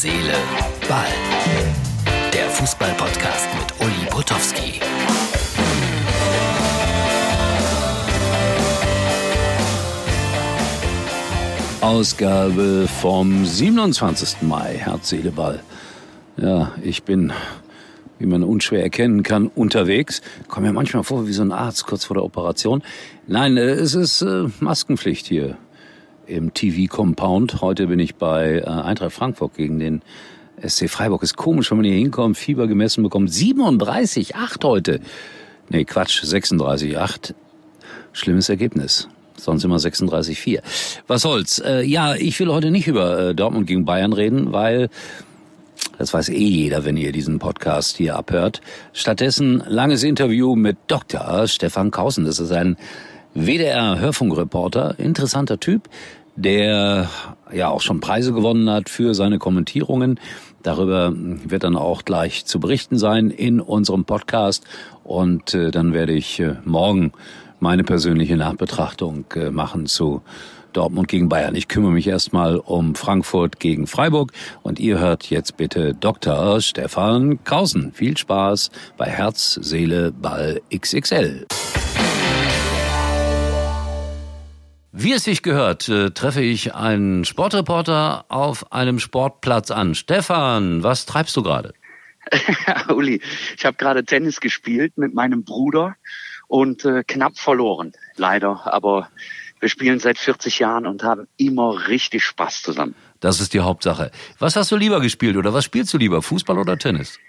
Seele, Ball. Der Fußball-Podcast mit Uli Potowski. Ausgabe vom 27. Mai. Herz, Seele, Ball. Ja, ich bin, wie man unschwer erkennen kann, unterwegs. Komme mir manchmal vor wie so ein Arzt kurz vor der Operation. Nein, äh, es ist äh, Maskenpflicht hier im TV-Compound. Heute bin ich bei äh, Eintracht Frankfurt gegen den SC Freiburg. Ist komisch, wenn man hier hinkommt, Fieber gemessen bekommt. 37,8 heute. Nee, Quatsch, 36,8. Schlimmes Ergebnis. Sonst immer 36,4. Was soll's? Äh, ja, ich will heute nicht über äh, Dortmund gegen Bayern reden, weil das weiß eh jeder, wenn ihr diesen Podcast hier abhört. Stattdessen langes Interview mit Dr. Stefan Kausen. Das ist ein WDR-Hörfunkreporter, interessanter Typ, der ja auch schon Preise gewonnen hat für seine Kommentierungen. Darüber wird dann auch gleich zu berichten sein in unserem Podcast. Und äh, dann werde ich äh, morgen meine persönliche Nachbetrachtung äh, machen zu Dortmund gegen Bayern. Ich kümmere mich erstmal um Frankfurt gegen Freiburg und ihr hört jetzt bitte Dr. Stefan Krausen. Viel Spaß bei Herz, Seele, Ball XXL. Wie es sich gehört, äh, treffe ich einen Sportreporter auf einem Sportplatz an. Stefan, was treibst du gerade? Uli, ich habe gerade Tennis gespielt mit meinem Bruder und äh, knapp verloren, leider. Aber wir spielen seit 40 Jahren und haben immer richtig Spaß zusammen. Das ist die Hauptsache. Was hast du lieber gespielt oder was spielst du lieber, Fußball oder Tennis?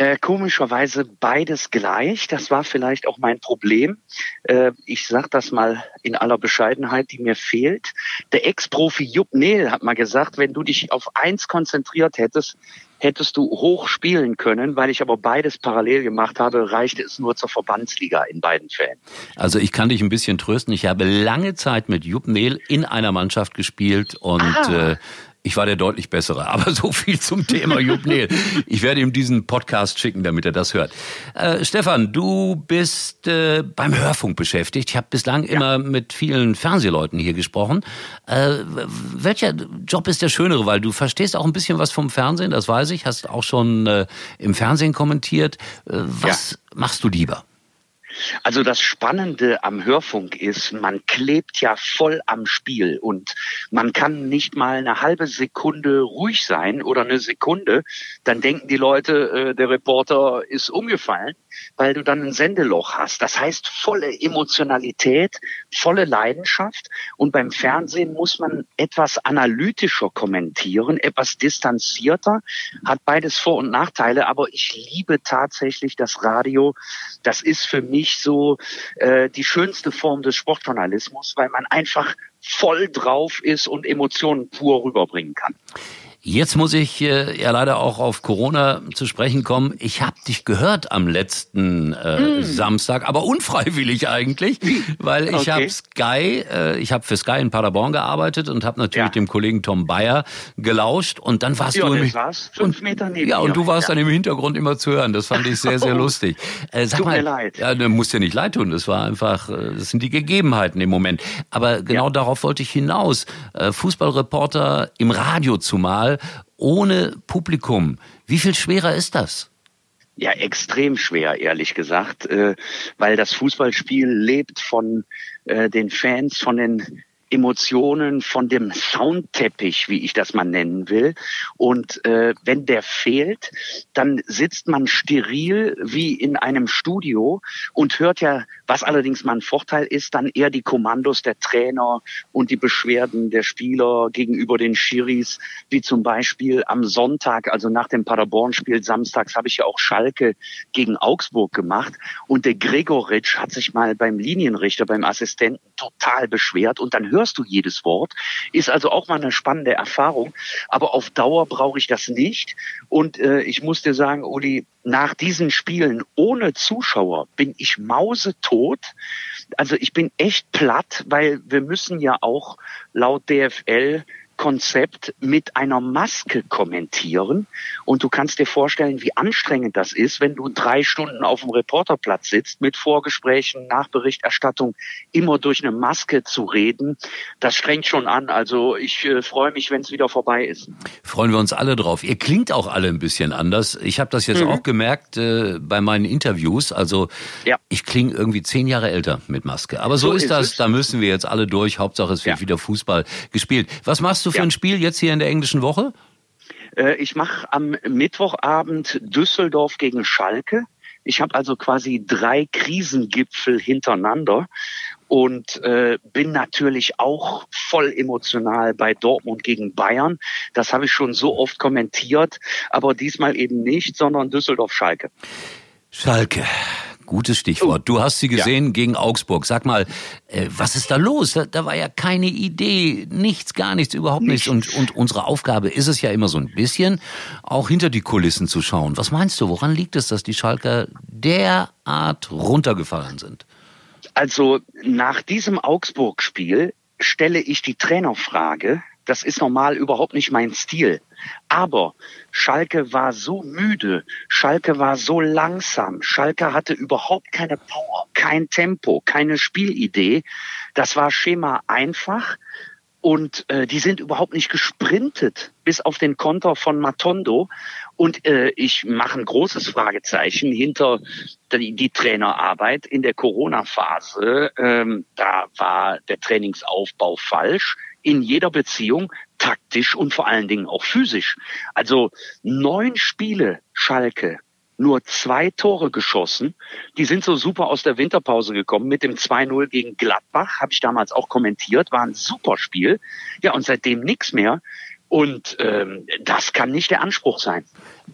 Äh, komischerweise beides gleich. Das war vielleicht auch mein Problem. Äh, ich sag das mal in aller Bescheidenheit, die mir fehlt. Der Ex-Profi Jupp Nehl hat mal gesagt, wenn du dich auf eins konzentriert hättest, hättest du hoch spielen können. Weil ich aber beides parallel gemacht habe, reichte es nur zur Verbandsliga in beiden Fällen. Also ich kann dich ein bisschen trösten. Ich habe lange Zeit mit Jupp Nehl in einer Mannschaft gespielt und ah. äh, ich war der deutlich bessere. Aber so viel zum Thema Jupp Nehl. Ich werde ihm diesen Podcast schicken, damit er das hört. Äh, Stefan, du bist äh, beim Hörfunk beschäftigt. Ich habe bislang ja. immer mit vielen Fernsehleuten hier gesprochen. Äh, welcher Job ist der schönere? Weil du verstehst auch ein bisschen was vom Fernsehen, das weiß ich. Hast auch schon äh, im Fernsehen kommentiert. Äh, was ja. machst du lieber? Also das Spannende am Hörfunk ist, man klebt ja voll am Spiel und man kann nicht mal eine halbe Sekunde ruhig sein oder eine Sekunde, dann denken die Leute, äh, der Reporter ist umgefallen, weil du dann ein Sendeloch hast. Das heißt volle Emotionalität, volle Leidenschaft und beim Fernsehen muss man etwas analytischer kommentieren, etwas distanzierter, hat beides Vor- und Nachteile, aber ich liebe tatsächlich das Radio. Das ist für mich mich so äh, die schönste Form des Sportjournalismus, weil man einfach voll drauf ist und Emotionen pur rüberbringen kann. Jetzt muss ich äh, ja leider auch auf Corona zu sprechen kommen. Ich habe dich gehört am letzten äh, mm. Samstag, aber unfreiwillig eigentlich, weil ich okay. habe Sky, äh, ich habe für Sky in Paderborn gearbeitet und habe natürlich ja. dem Kollegen Tom Bayer gelauscht und dann warst ja, du im, war's fünf Meter neben Ja, und du warst ja. dann im Hintergrund immer zu hören. Das fand ich sehr, sehr oh. lustig. Äh, sag Tut mal, mir leid. Ja, du musst dir nicht leid tun. Das war einfach, äh, das sind die Gegebenheiten im Moment. Aber genau darauf wollte ich hinaus. Äh, Fußballreporter im Radio zumal ohne Publikum. Wie viel schwerer ist das? Ja, extrem schwer, ehrlich gesagt, äh, weil das Fußballspiel lebt von äh, den Fans, von den Emotionen von dem Soundteppich, wie ich das mal nennen will. Und äh, wenn der fehlt, dann sitzt man steril wie in einem Studio und hört ja, was allerdings mal ein Vorteil ist, dann eher die Kommandos der Trainer und die Beschwerden der Spieler gegenüber den Schiris, wie zum Beispiel am Sonntag, also nach dem Paderborn-Spiel samstags, habe ich ja auch Schalke gegen Augsburg gemacht. Und der Gregoritsch hat sich mal beim Linienrichter, beim Assistenten total beschwert und dann hört hörst du jedes Wort. Ist also auch mal eine spannende Erfahrung. Aber auf Dauer brauche ich das nicht. Und äh, ich muss dir sagen, Uli, nach diesen Spielen ohne Zuschauer bin ich mausetot. Also ich bin echt platt, weil wir müssen ja auch laut DFL Konzept mit einer Maske kommentieren. Und du kannst dir vorstellen, wie anstrengend das ist, wenn du drei Stunden auf dem Reporterplatz sitzt, mit Vorgesprächen, Nachberichterstattung, immer durch eine Maske zu reden. Das strengt schon an. Also ich äh, freue mich, wenn es wieder vorbei ist. Freuen wir uns alle drauf. Ihr klingt auch alle ein bisschen anders. Ich habe das jetzt mhm. auch gemerkt äh, bei meinen Interviews. Also ja. ich klinge irgendwie zehn Jahre älter mit Maske. Aber so, so ist, ist das. Es. Da müssen wir jetzt alle durch. Hauptsache es wird ja. wieder Fußball gespielt. Was machst du für ja. ein Spiel jetzt hier in der englischen Woche? Äh, ich mache am Mittwochabend Düsseldorf gegen Schalke. Ich habe also quasi drei Krisengipfel hintereinander und äh, bin natürlich auch voll emotional bei Dortmund gegen Bayern. Das habe ich schon so oft kommentiert, aber diesmal eben nicht, sondern Düsseldorf-Schalke. Schalke. Gutes Stichwort. Du hast sie gesehen ja. gegen Augsburg. Sag mal, äh, was ist da los? Da, da, war ja keine Idee, nichts, gar nichts, überhaupt nichts. nichts. Und, und unsere Aufgabe ist es ja immer so ein bisschen, auch hinter die Kulissen zu schauen. Was meinst du, woran liegt es, dass die Schalker derart runtergefallen sind? Also nach diesem Augsburg-Spiel stelle ich die Trainerfrage, das ist normal überhaupt nicht mein Stil. Aber Schalke war so müde, Schalke war so langsam, Schalke hatte überhaupt keine Power, kein Tempo, keine Spielidee. Das war Schema einfach und äh, die sind überhaupt nicht gesprintet, bis auf den Konter von Matondo. Und äh, ich mache ein großes Fragezeichen hinter die, die Trainerarbeit in der Corona-Phase. Ähm, da war der Trainingsaufbau falsch in jeder Beziehung, taktisch und vor allen Dingen auch physisch. Also neun Spiele Schalke, nur zwei Tore geschossen. Die sind so super aus der Winterpause gekommen mit dem 2-0 gegen Gladbach, habe ich damals auch kommentiert, war ein super Spiel. Ja, und seitdem nichts mehr. Und ähm, das kann nicht der Anspruch sein.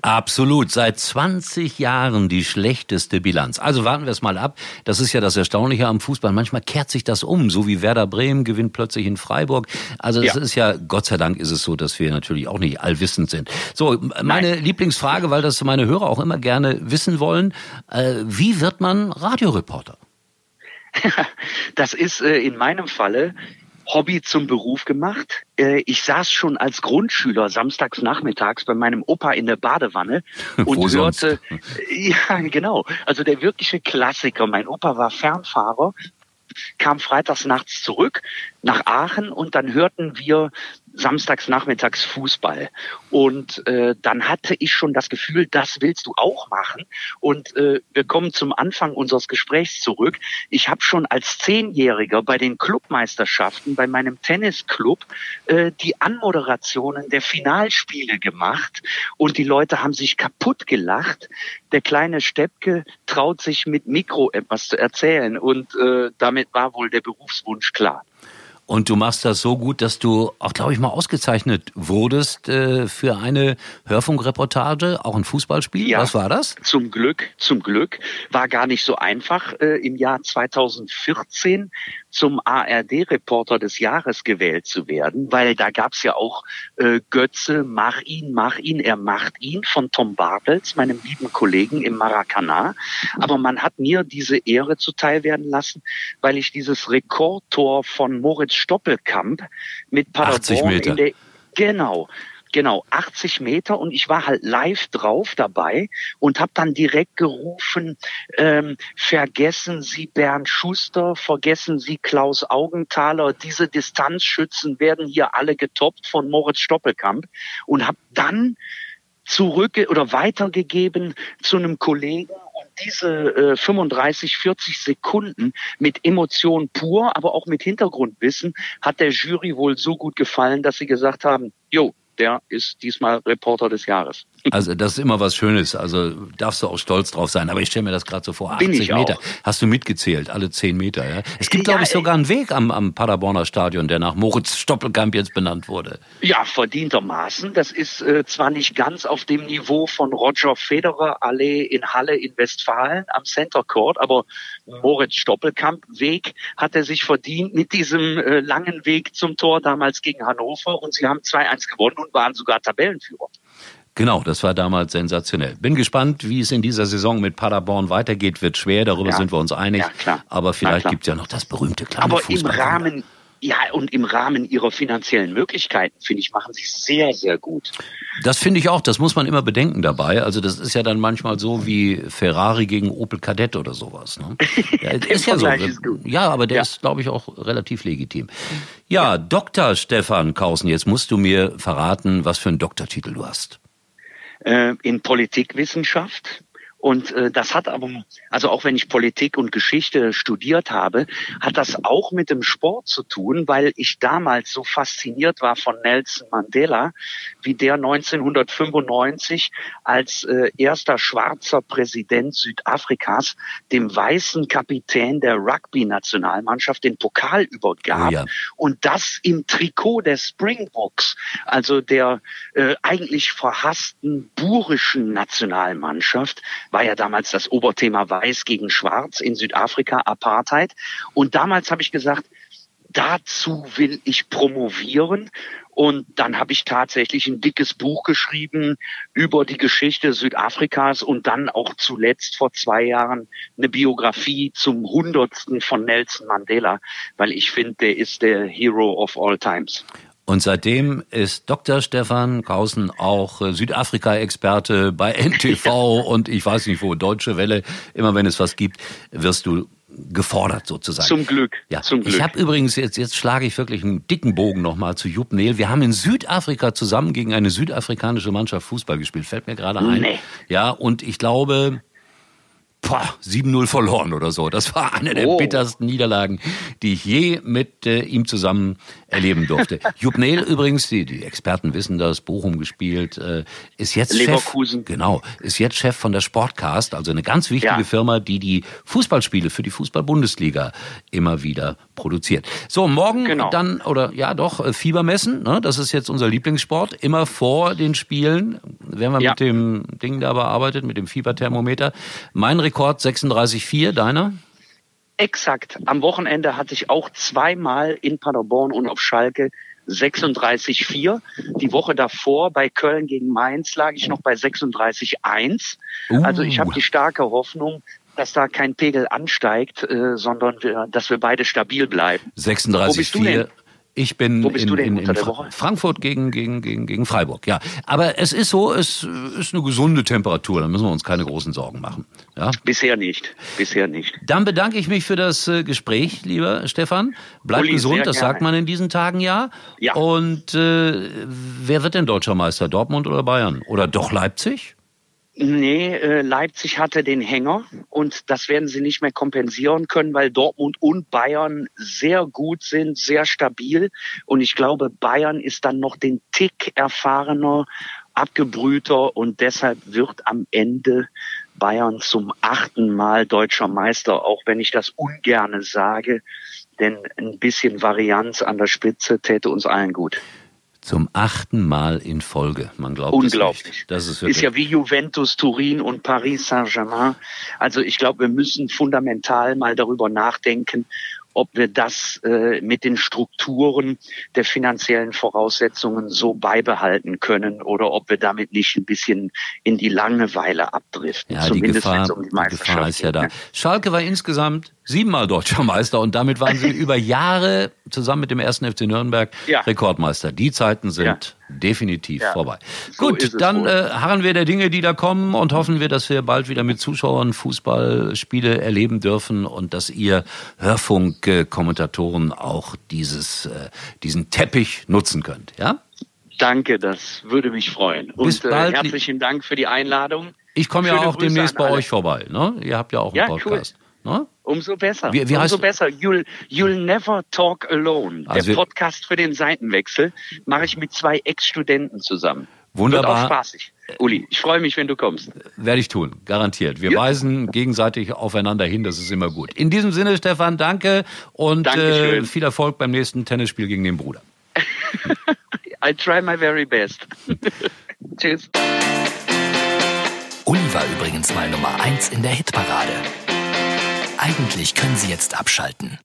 Absolut. Seit 20 Jahren die schlechteste Bilanz. Also warten wir es mal ab. Das ist ja das Erstaunliche am Fußball. Manchmal kehrt sich das um, so wie Werder Bremen gewinnt plötzlich in Freiburg. Also das ja. ist ja, Gott sei Dank ist es so, dass wir natürlich auch nicht allwissend sind. So, meine Nein. Lieblingsfrage, weil das meine Hörer auch immer gerne wissen wollen. Äh, wie wird man Radioreporter? das ist äh, in meinem Falle Hobby zum Beruf gemacht. Äh, ich saß schon als Grundschüler samstags nachmittags bei meinem Opa in der Badewanne und hörte, ja genau, also der wirkliche Klassiker. Mein Opa war Fernfahrer kam freitags nachts zurück nach Aachen und dann hörten wir samstags nachmittags Fußball. Und äh, dann hatte ich schon das Gefühl, das willst du auch machen. Und äh, wir kommen zum Anfang unseres Gesprächs zurück. Ich habe schon als Zehnjähriger bei den Clubmeisterschaften, bei meinem Tennisclub, äh, die Anmoderationen der Finalspiele gemacht. Und die Leute haben sich kaputt gelacht. Der kleine Steppke traut sich mit Mikro etwas zu erzählen. Und äh, damit war wohl der Berufswunsch klar. Und du machst das so gut, dass du auch, glaube ich, mal ausgezeichnet wurdest äh, für eine Hörfunkreportage, auch ein Fußballspiel. Ja, Was war das? Zum Glück, zum Glück. War gar nicht so einfach. Äh, Im Jahr 2014 zum ARD-Reporter des Jahres gewählt zu werden, weil da gab's ja auch äh, Götze, mach ihn, mach ihn, er macht ihn von Tom Bartels, meinem lieben Kollegen im Maracanã. Aber man hat mir diese Ehre zuteil werden lassen, weil ich dieses Rekordtor von Moritz Stoppelkamp mit Paderborn in der Genau, Genau, 80 Meter und ich war halt live drauf dabei und habe dann direkt gerufen, ähm, vergessen Sie Bernd Schuster, vergessen Sie Klaus Augenthaler, diese Distanzschützen werden hier alle getoppt von Moritz Stoppelkamp und habe dann zurück oder weitergegeben zu einem Kollegen. Und diese äh, 35, 40 Sekunden mit Emotion pur, aber auch mit Hintergrundwissen hat der Jury wohl so gut gefallen, dass sie gesagt haben, jo, der ist diesmal Reporter des Jahres. Also das ist immer was Schönes. Also darfst du auch stolz drauf sein. Aber ich stelle mir das gerade so vor. 80 Meter. Auch. Hast du mitgezählt, alle 10 Meter. Ja? Es gibt, ja, glaube ich, sogar einen Weg am, am Paderborner Stadion, der nach Moritz Stoppelkamp jetzt benannt wurde. Ja, verdientermaßen. Das ist äh, zwar nicht ganz auf dem Niveau von Roger Federer Allee in Halle in Westfalen am Center Court, aber Moritz Stoppelkamp Weg hat er sich verdient mit diesem äh, langen Weg zum Tor damals gegen Hannover und sie haben 2-1 gewonnen und waren sogar Tabellenführer. Genau, das war damals sensationell. Bin gespannt, wie es in dieser Saison mit Paderborn weitergeht. Wird schwer, darüber ja. sind wir uns einig. Ja, klar. Aber vielleicht gibt es ja noch das berühmte kleine Aber im Rahmen ja, und im Rahmen ihrer finanziellen Möglichkeiten, finde ich, machen sie sehr, sehr gut. Das finde ich auch, das muss man immer bedenken dabei. Also das ist ja dann manchmal so wie Ferrari gegen Opel Kadett oder sowas. Ne? Ja, ist ja so. Ist ja, aber der ja. ist, glaube ich, auch relativ legitim. Ja, ja, Dr. Stefan Kausen, jetzt musst du mir verraten, was für einen Doktortitel du hast. Äh, in Politikwissenschaft und äh, das hat aber, also auch wenn ich Politik und Geschichte studiert habe, hat das auch mit dem Sport zu tun, weil ich damals so fasziniert war von Nelson Mandela, wie der 1995 als äh, erster schwarzer Präsident Südafrikas dem weißen Kapitän der Rugby-Nationalmannschaft den Pokal übergab. Oh ja. Und das im Trikot der Springboks, also der äh, eigentlich verhassten burischen Nationalmannschaft war ja damals das Oberthema Weiß gegen Schwarz in Südafrika, Apartheid. Und damals habe ich gesagt, dazu will ich promovieren. Und dann habe ich tatsächlich ein dickes Buch geschrieben über die Geschichte Südafrikas und dann auch zuletzt vor zwei Jahren eine Biografie zum Hundertsten von Nelson Mandela, weil ich finde, der ist der Hero of all times. Und seitdem ist Dr. Stefan Kausen auch äh, Südafrika-Experte bei NTV und ich weiß nicht wo, Deutsche Welle. Immer wenn es was gibt, wirst du gefordert sozusagen. Zum Glück. Ja. Zum Glück. Ich habe übrigens jetzt jetzt schlage ich wirklich einen dicken Bogen nochmal zu Jupp Nehl. Wir haben in Südafrika zusammen gegen eine südafrikanische Mannschaft Fußball gespielt. Fällt mir gerade ein. Nee. Ja, und ich glaube, 7-0 verloren oder so. Das war eine der oh. bittersten Niederlagen, die ich je mit äh, ihm zusammen erleben durfte. Jupp Nehl übrigens, die, die Experten wissen das, Bochum gespielt, äh, ist jetzt Leverkusen. Chef, genau, ist jetzt Chef von der Sportcast, also eine ganz wichtige ja. Firma, die die Fußballspiele für die Fußball-Bundesliga immer wieder produziert. So, morgen genau. dann, oder ja doch, äh, Fiebermessen, ne? das ist jetzt unser Lieblingssport, immer vor den Spielen, werden wir ja. mit dem Ding da bearbeitet, mit dem Fieberthermometer. Mein Rekord 36,4, deiner? Exakt. Am Wochenende hatte ich auch zweimal in Paderborn und auf Schalke 36,4. Die Woche davor bei Köln gegen Mainz lag ich noch bei 36,1. Uh. Also ich habe die starke Hoffnung, dass da kein Pegel ansteigt, äh, sondern wir, dass wir beide stabil bleiben. 36,4. Ich bin in, in, in Frankfurt gegen, gegen, gegen, gegen Freiburg, ja. Aber es ist so, es ist eine gesunde Temperatur, da müssen wir uns keine großen Sorgen machen. Ja? Bisher nicht, bisher nicht. Dann bedanke ich mich für das äh, Gespräch, lieber Stefan. Bleib Uli, gesund, das sagt man in diesen Tagen ja. Ja. Und äh, wer wird denn deutscher Meister, Dortmund oder Bayern? Oder doch Leipzig? Nee, äh, Leipzig hatte den Hänger und das werden sie nicht mehr kompensieren können, weil Dortmund und Bayern sehr gut sind, sehr stabil. Und ich glaube, Bayern ist dann noch den Tick erfahrener, abgebrühter und deshalb wird am Ende Bayern zum achten Mal deutscher Meister, auch wenn ich das ungerne sage, denn ein bisschen Varianz an der Spitze täte uns allen gut. Zum achten Mal in Folge. Man glaubt Unglaublich. Es nicht. Das ist, ist ja wie Juventus Turin und Paris Saint-Germain. Also ich glaube, wir müssen fundamental mal darüber nachdenken, ob wir das äh, mit den Strukturen der finanziellen Voraussetzungen so beibehalten können oder ob wir damit nicht ein bisschen in die Langeweile abdriften. Ja, Zumindest die Gefahr, um die, die Gefahr ist ja da. Schalke war insgesamt siebenmal deutscher Meister und damit waren sie über Jahre zusammen mit dem ersten FC Nürnberg ja. Rekordmeister. Die Zeiten sind ja. Definitiv ja. vorbei. So Gut, dann äh, harren wir der Dinge, die da kommen und hoffen wir, dass wir bald wieder mit Zuschauern Fußballspiele erleben dürfen und dass ihr Hörfunkkommentatoren auch dieses, äh, diesen Teppich nutzen könnt. Ja? Danke, das würde mich freuen. Und äh, bald, herzlichen Dank für die Einladung. Ich komme ja auch Grüße demnächst bei euch vorbei. Ne? Ihr habt ja auch einen Podcast. Cool. Ne? Umso besser. Wie, wie Umso besser. You'll, you'll never talk alone. Also Der Podcast für den Seitenwechsel mache ich mit zwei Ex-Studenten zusammen. Wunderbar. Wird auch spaßig. Uli, ich freue mich, wenn du kommst. Werde ich tun, garantiert. Wir ja. weisen gegenseitig aufeinander hin, das ist immer gut. In diesem Sinne, Stefan, danke und äh, viel Erfolg beim nächsten Tennisspiel gegen den Bruder. I try my very best. Tschüss. Uli war übrigens mal Nummer eins in der Hitparade. Eigentlich können Sie jetzt abschalten.